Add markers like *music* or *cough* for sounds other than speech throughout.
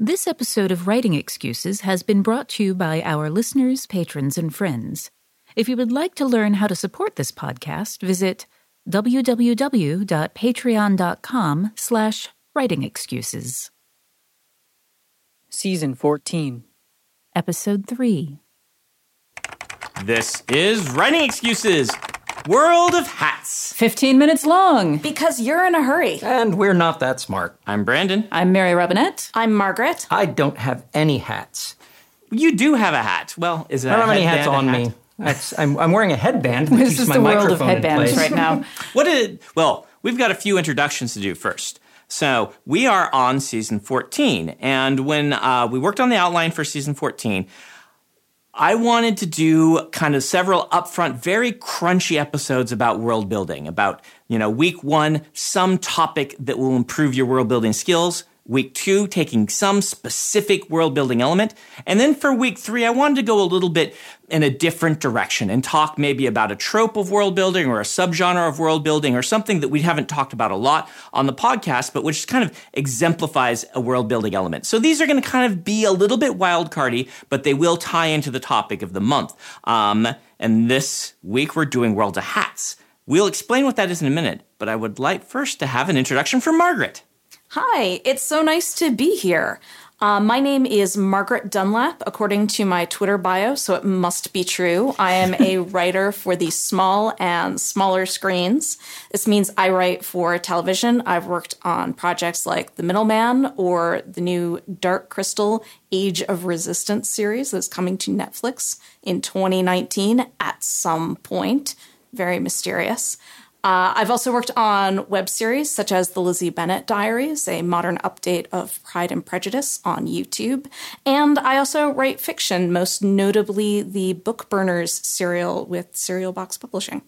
This episode of Writing Excuses has been brought to you by our listeners, patrons, and friends. If you would like to learn how to support this podcast, visit www.patreon.com slash writingexcuses. Season 14. Episode 3. This is Writing Excuses World of Hats. 15 minutes long. Because you're in a hurry. And we're not that smart. I'm Brandon. I'm Mary Robinette. I'm Margaret. I don't have any hats. You do have a hat. Well, is it I don't have any hats on hat? me. I'm, I'm wearing a headband. *laughs* That This keeps is my the world of microphone in headbands place. right now. *laughs* What did, well, we've got a few introductions to do first. So we are on season 14. And when uh, we worked on the outline for season 14, I wanted to do kind of several upfront, very crunchy episodes about world building, about, you know, week one, some topic that will improve your world building skills. Week two, taking some specific world building element. And then for week three, I wanted to go a little bit in a different direction and talk maybe about a trope of world building or a subgenre of world building or something that we haven't talked about a lot on the podcast, but which kind of exemplifies a world building element. So these are going to kind of be a little bit wild cardy, but they will tie into the topic of the month. Um, and this week we're doing World of Hats. We'll explain what that is in a minute, but I would like first to have an introduction from Margaret. Hi, it's so nice to be here. Uh, my name is Margaret Dunlap, according to my Twitter bio, so it must be true. I am a *laughs* writer for the small and smaller screens. This means I write for television. I've worked on projects like The Middleman or the new Dark Crystal Age of Resistance series that's coming to Netflix in 2019 at some point. Very mysterious. Uh, I've also worked on web series such as The Lizzie Bennet Diaries, a modern update of Pride and Prejudice on YouTube. And I also write fiction, most notably the Bookburners serial with Serial Box Publishing.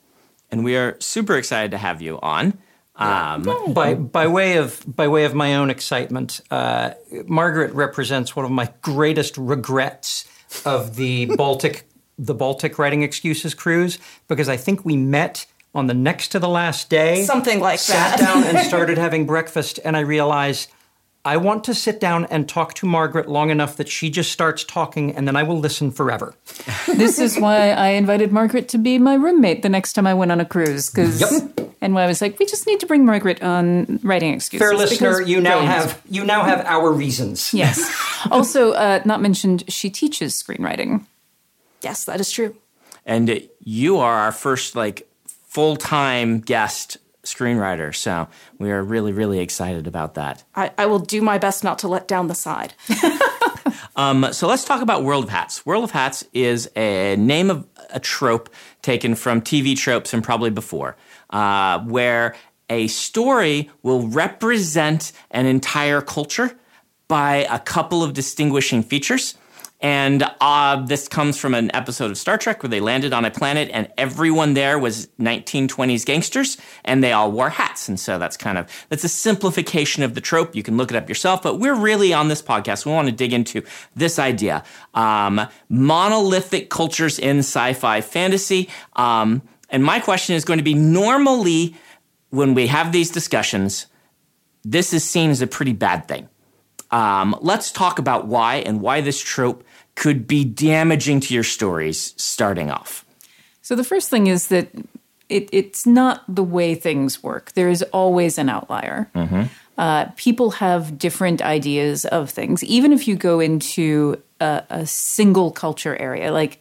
And we are super excited to have you on. Um, By, by way of by way of my own excitement, uh, Margaret represents one of my greatest regrets of the *laughs* Baltic the Baltic Writing Excuses cruise because I think we met on the next to the last day. Something like sat that. down and *laughs* started having breakfast, and I realized I want to sit down and talk to Margaret long enough that she just starts talking, and then I will listen forever. *laughs* this is why I invited Margaret to be my roommate the next time I went on a cruise. Because and why I was like, we just need to bring Margaret on writing excuses. Fair listener, you now brilliant. have you now have our reasons. yes. *laughs* also, uh, not mentioned, she teaches screenwriting. Yes, that is true. and you are our first like full-time guest screenwriter. So we are really really excited about that. I, I will do my best not to let down the side. *laughs* um, so let's talk about world of hats. World of hats is a name of a trope taken from tv tropes and probably before uh, where a story will represent an entire culture by a couple of distinguishing features and uh, this comes from an episode of Star Trek where they landed on a planet and everyone there was 1920s gangsters and they all wore hats. And so that's kind of, that's a simplification of the trope. You can look it up yourself, but we're really on this podcast. We want to dig into this idea. Um, monolithic cultures in sci-fi fantasy. Um, and my question is going to be normally when we have these discussions, this is seen as a pretty bad thing. Um, let's talk about why and why this trope could be damaging to your stories starting off. So the first thing is that it, it's not the way things work. There is always an outlier. Uh, people have different ideas of things, even if you go into a, a single culture area. Like,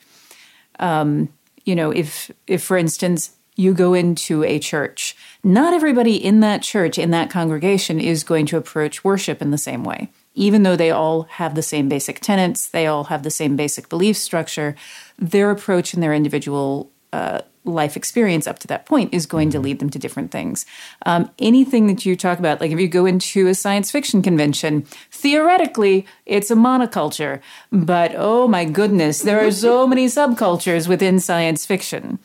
um, you know, if if for instance you go into a church, not everybody in that church in that congregation is going to approach worship in the same way. Even though they all have the same basic tenets, they all have the same basic belief structure, their approach and their individual uh, life experience up to that point is going to lead them to different things. Um, anything that you talk about, like if you go into a science fiction convention, theoretically it's a monoculture, but oh my goodness, there are so many subcultures within science fiction.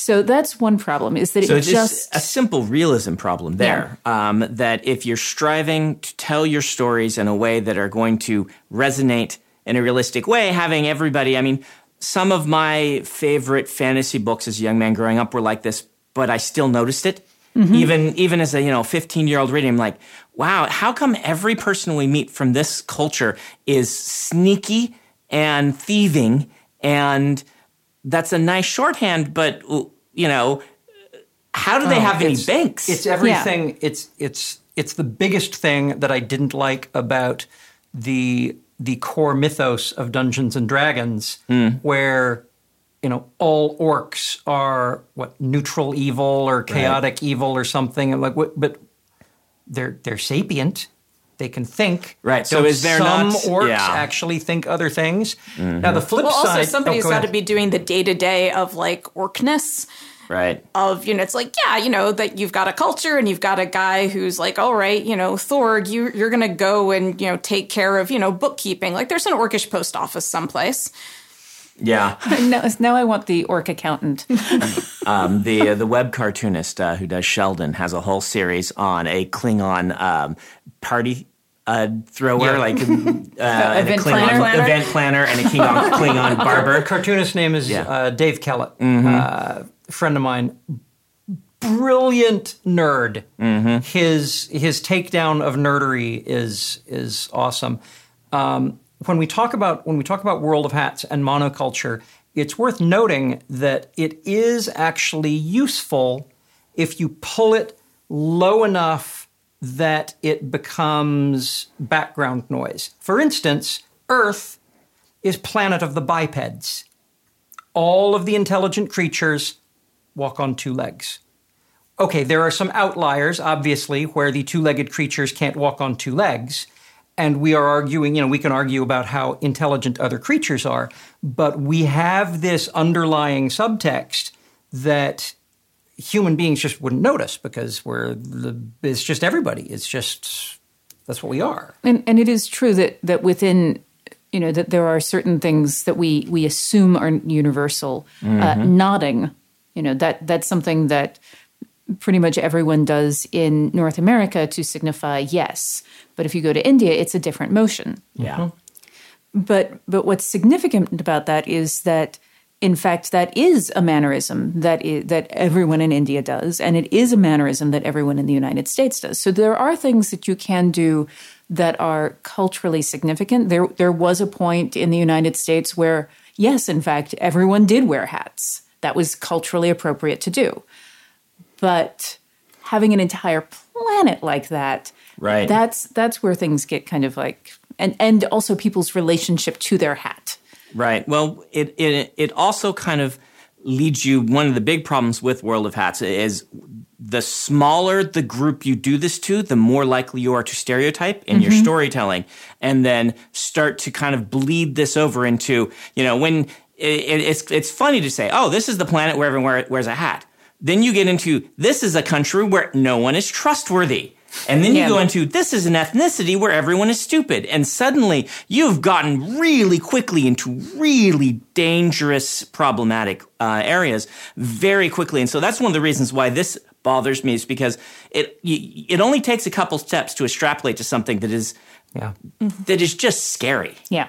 So that's one problem is that So it it's just a simple realism problem there. Um, that if you're striving to tell your stories in a way that are going to resonate in a realistic way, having everybody, I mean, some of my favorite fantasy books as a young man growing up were like this, but I still noticed it. Even even as a you know 15 year old reading, I'm like, wow, how come every person we meet from this culture is sneaky and thieving and that's a nice shorthand, but you know, how do they oh, have any banks? It's everything. It's it's it's the biggest thing that I didn't like about the the core mythos of Dungeons and Dragons, hmm. where you know all orcs are what neutral evil or chaotic evil or something. Like, what, but they're they're sapient. They can think. Right, so Don't is there some not- orcs yeah. actually think other things? Now the flip Well, also side. somebody's oh, got to be doing the day to day of like orcness. right. Of you know, it's like yeah, you know that you've got a culture and you've got a guy who's like, all right, you know, Thorg, you you're gonna go and you know take care of you know bookkeeping. Like there's an orcish post office someplace. Yeah. *laughs* now, now I want the orc accountant. *laughs* Um, the uh, the web cartoonist uh, who does Sheldon has a whole series on a Klingon um, party uh, thrower, Yeah. like *laughs* uh, and a Event Klingon planner. event planner and a Klingon, Klingon *laughs* barber. cartoonist name is Yeah. uh, Dave Kellett, uh, friend of mine. Brilliant nerd. His his takedown of nerdery is is awesome. Um, when we talk about when we talk about World of Hats and monoculture, it's worth noting that it is actually useful if you pull it low enough that it becomes background noise. For instance, Earth is planet of the bipeds. All of the intelligent creatures walk on two legs. Okay, there are some outliers, obviously, where the two legged creatures can't walk on two legs. And we are arguing, you know, we can argue about how intelligent other creatures are, but we have this underlying subtext that human beings just wouldn't notice because we're the, it's just everybody. It's just, that's what we are. And and it is true that that within you know that there are certain things that we we assume are universal. Uh, nodding, you know that that's something that pretty much everyone does in North America to signify yes. But if you go to India, it's a different motion. Yeah. But but what's significant about that is that in fact that is a mannerism that is, that everyone in India does and it is a mannerism that everyone in the United States does. So there are things that you can do that are culturally significant. There there was a point in the United States where yes, in fact, everyone did wear hats. That was culturally appropriate to do. But having an entire planet like that Right. that's that's where things get kind of like and and also people's relationship to their hat Right. Well, it, it it also kind of leads you. One of the big problems with World of Hats is the smaller the group you do this to, the more likely you are to stereotype in your mm-hmm. storytelling, and then start to kind of bleed this over into you know when it, it's it's funny to say, oh, this is the planet where everyone wears a hat. Then you get into this is a country where no one is trustworthy. And then you Yeah. go into this is an ethnicity where everyone is stupid. And suddenly you've gotten really quickly into really dangerous, problematic uh, areas very quickly. And so that's one of the reasons why this bothers me is because it it only takes a couple steps to extrapolate to something that is Yeah. that is just scary. yeah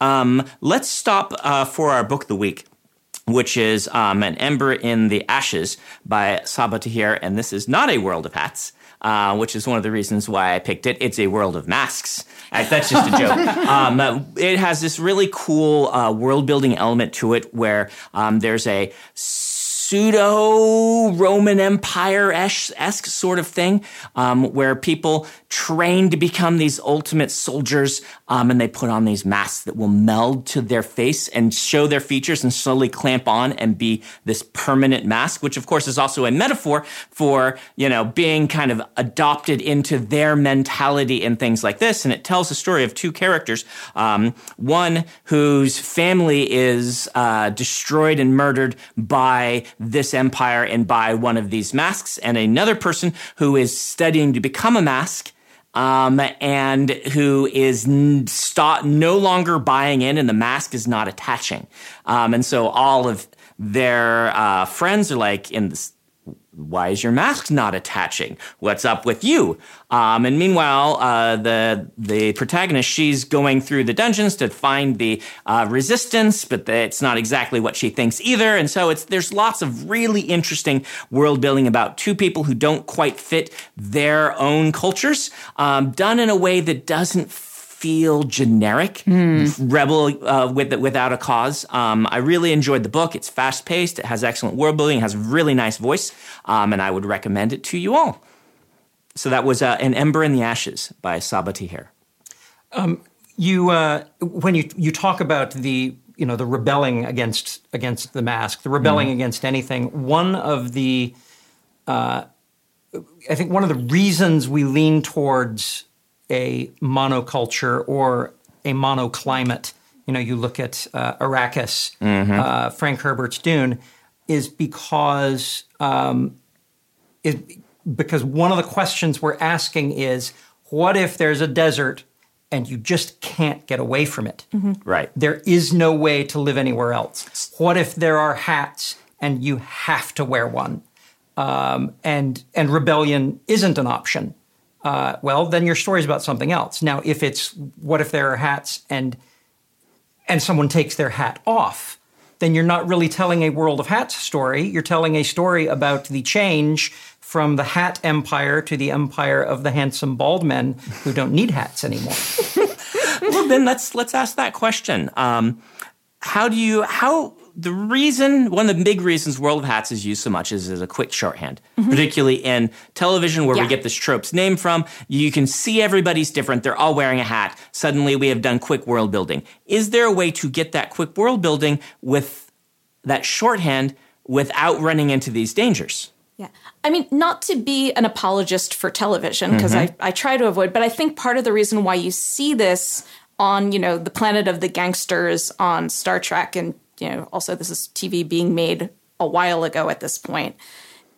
Um, let's stop uh, for our book of the week, which is um, An Ember in the Ashes by Sabaa Tahir. And this is not a World of Hats. uh, which is one of the reasons why I picked it. It's a world of masks. That's just a joke. *laughs* um, it has this really cool uh, world building element to it where um, there's a pseudo Roman Empire esque sort of thing, um, where people train to become these ultimate soldiers, um, and they put on these masks that will meld to their face and show their features and slowly clamp on and be this permanent mask, which of course is also a metaphor for, you know, being kind of adopted into their mentality and things like this. And it tells the story of two characters, um, one whose family is uh, destroyed and murdered by this empire and by one of these masks, and another person who is studying to become a mask. Um, and who is stop, no longer buying in, and the mask is not attaching. Um, and so all of their uh, friends are like, in this, why is your mask not attaching? What's up with you? Um, and meanwhile, uh, the the protagonist she's going through the dungeons to find the uh, resistance, but the, it's not exactly what she thinks either. And so it's there's lots of really interesting world building about two people who don't quite fit their own cultures, um, done in a way that doesn't feel generic, rebel uh, with, without a cause. Um, I really enjoyed the book. It's fast paced. It has excellent world building. It has really nice voice, um, and I would recommend it to you all. So that was uh, An Ember in the Ashes by Sabaa Tahir. you uh, when you you talk about the you know the rebelling against against the mask, the rebelling against anything. One of the uh, I think one of the reasons we lean towards a monoculture or a monoclimate, you know, you look at uh, Arrakis, uh, Frank Herbert's Dune, is because um, it, because one of the questions we're asking is, what if there's a desert and you just can't get away from it? Right. There is no way to live anywhere else. What if there are hats and you have to wear one? Um, and and rebellion isn't an option. Uh, well, then your story's about something else. Now, if it's what if there are hats and and someone takes their hat off, then you're not really telling a world of hats story. You're telling a story about the change from the hat empire to the empire of the handsome bald men who don't need hats anymore. *laughs* well, then let's let's ask that question. Um, how do you how the reason one of the big reasons World of Hats is used so much is as a quick shorthand, mm-hmm. particularly in television where we get this trope's name from. You can see everybody's different; they're all wearing a hat. Suddenly, we have done quick world building. Is there a way to get that quick world building with that shorthand without running into these dangers? Yeah. I mean, not to be an apologist for television, because mm-hmm. I, I try to avoid, but I think part of the reason why you see this on, you know, the planet of the gangsters on Star Trek, and, you know, also this is TV being made a while ago at this point,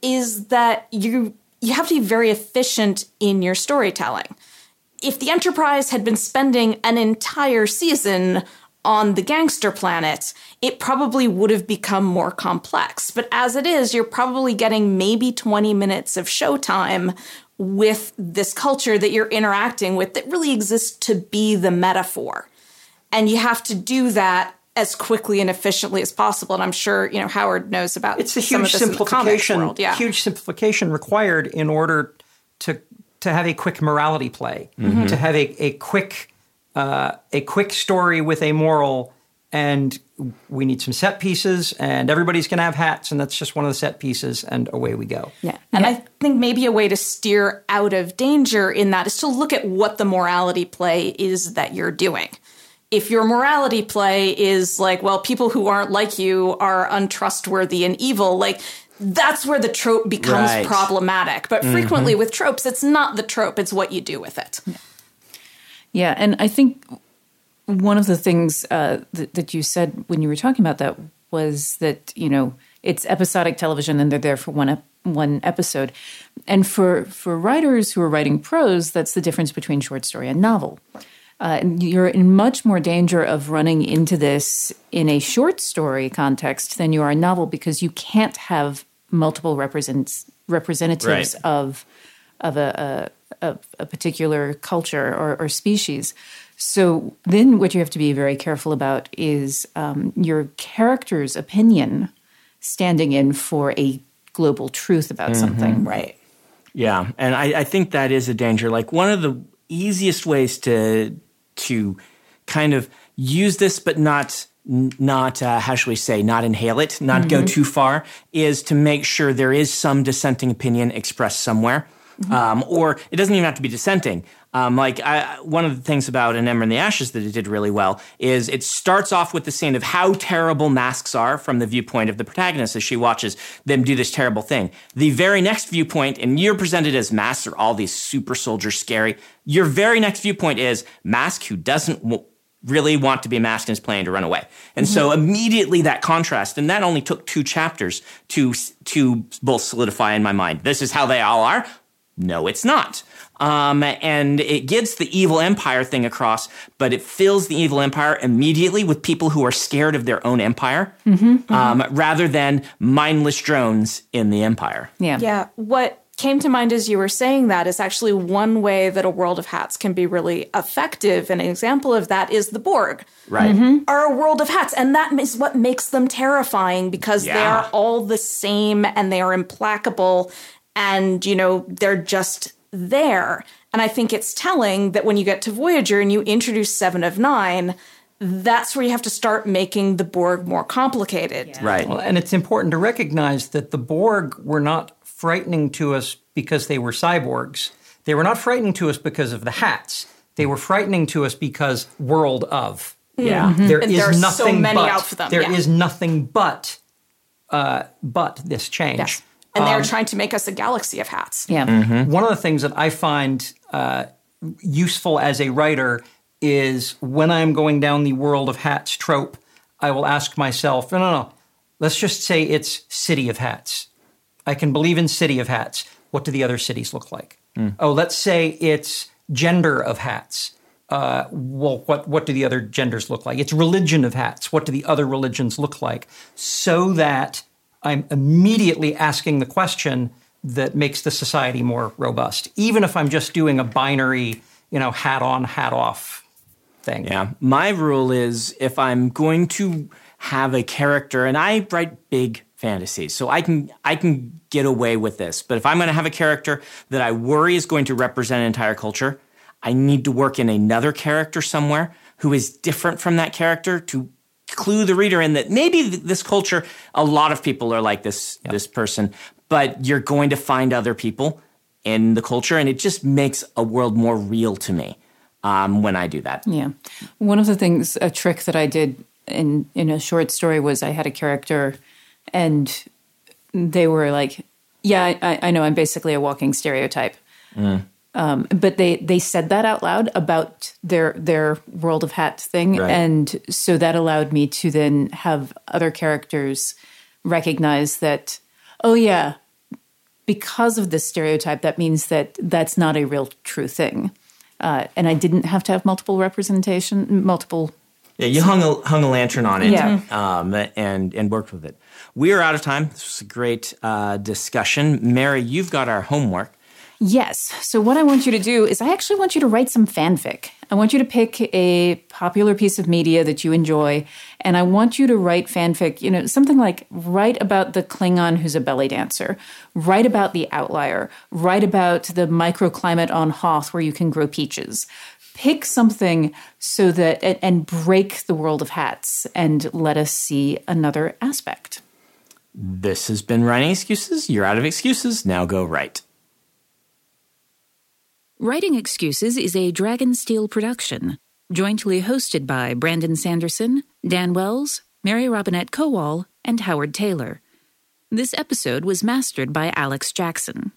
is that you you have to be very efficient in your storytelling. If the Enterprise had been spending an entire season on the gangster planet, it probably would have become more complex. But as it is, you're probably getting maybe 20 minutes of showtime with this culture that you're interacting with that really exists to be the metaphor. And you have to do that as quickly and efficiently as possible. And I'm sure, you know, Howard knows about it's a some huge of this in the simplification. Yeah. huge simplification required in order to to have a quick morality play to have a, a quick uh, a quick story with a moral and we need some set pieces and everybody's going to have hats and that's just one of the set pieces and away we go Yeah. And I think maybe a way to steer out of danger in that is to look at what the morality play is that you're doing. If your morality play is like, well, people who aren't like you are untrustworthy and evil, like that's where the trope becomes Right. problematic. But frequently with tropes, it's not the trope, it's what you do with it. Yeah, and I think one of the things uh, that, that you said when you were talking about that was that you know it's episodic television and they're there for one ep- one episode, and for for writers who are writing prose, that's the difference between short story and novel. Uh, you're in much more danger of running into this in a short story context than you are a novel because you can't have multiple represents representatives Right. of of a, a, a, a particular culture or, or species. So then, what you have to be very careful about is um, your character's opinion standing in for a global truth about something. Right. Yeah, and I, I think that is a danger. Like one of the easiest ways to to kind of use this, but not not uh, how should we say not inhale it not mm-hmm. go too far is to make sure there is some dissenting opinion expressed somewhere mm-hmm. um, or it doesn't even have to be dissenting um, like I, one of the things about an ember in the ashes that it did really well is it starts off with the scene of how terrible masks are from the viewpoint of the protagonist as she watches them do this terrible thing the very next viewpoint and you're presented as masks are all these super soldiers scary your very next viewpoint is mask who doesn't w- really want to be a mask and is planning to run away. And mm-hmm. so immediately that contrast, and that only took two chapters to to both solidify in my mind. This is how they all are. No, it's not. Um, and it gets the evil empire thing across, but it fills the evil empire immediately with people who are scared of their own empire, mm-hmm, mm-hmm. Um, rather than mindless drones in the empire. Yeah, yeah. What came to mind as you were saying that is actually one way that a world of hats can be really effective. And an example of that is the Borg. Right. Mm-hmm. Are a world of hats. And that is what makes them terrifying because yeah. they are all the same and they are implacable and, you know, they're just there. And I think it's telling that when you get to Voyager and you introduce Seven of Nine, that's where you have to start making the Borg more complicated. Yeah. Right. Well, and it's important to recognize that the Borg were not frightening to us because they were cyborgs. They were not frightening to us because of the hats. They were frightening to us because world of. Yeah, mm-hmm. there is there nothing so many but, out for them. There yeah. is nothing but uh, but this change. Yes. And um, they're trying to make us a galaxy of hats. Yeah. Mm-hmm. One of the things that I find uh, useful as a writer is when I'm going down the world of hats trope, I will ask myself, no, no, no, let's just say it's City of Hats. I can believe in city of hats. What do the other cities look like? Mm. Oh, let's say it's gender of hats. Uh, well, what what do the other genders look like? It's religion of hats. What do the other religions look like? So that I'm immediately asking the question that makes the society more robust, even if I'm just doing a binary, you know, hat on, hat off thing. Yeah, my rule is if I'm going to have a character, and I write big fantasies. So I can I can get away with this. But if I'm going to have a character that I worry is going to represent an entire culture, I need to work in another character somewhere who is different from that character to clue the reader in that maybe this culture a lot of people are like this yep. this person, but you're going to find other people in the culture and it just makes a world more real to me. Um, when I do that. Yeah. One of the things, a trick that I did in in a short story was I had a character and they were like, "Yeah, I, I know. I'm basically a walking stereotype." Mm. Um, but they they said that out loud about their their world of hats thing, right. and so that allowed me to then have other characters recognize that. Oh yeah, because of this stereotype, that means that that's not a real true thing. Uh, and I didn't have to have multiple representation, multiple. Yeah, you hung a hung a lantern on it, yeah. um, and and worked with it. We are out of time. This was a great uh, discussion. Mary, you've got our homework. Yes. So, what I want you to do is, I actually want you to write some fanfic. I want you to pick a popular piece of media that you enjoy, and I want you to write fanfic, you know, something like write about the Klingon who's a belly dancer, write about the outlier, write about the microclimate on Hoth where you can grow peaches. Pick something so that, and break the world of hats and let us see another aspect. This has been Writing Excuses. You're out of excuses. Now go write. Writing Excuses is a Dragonsteel production, jointly hosted by Brandon Sanderson, Dan Wells, Mary Robinette Kowal, and Howard Tayler. This episode was mastered by Alex Jackson.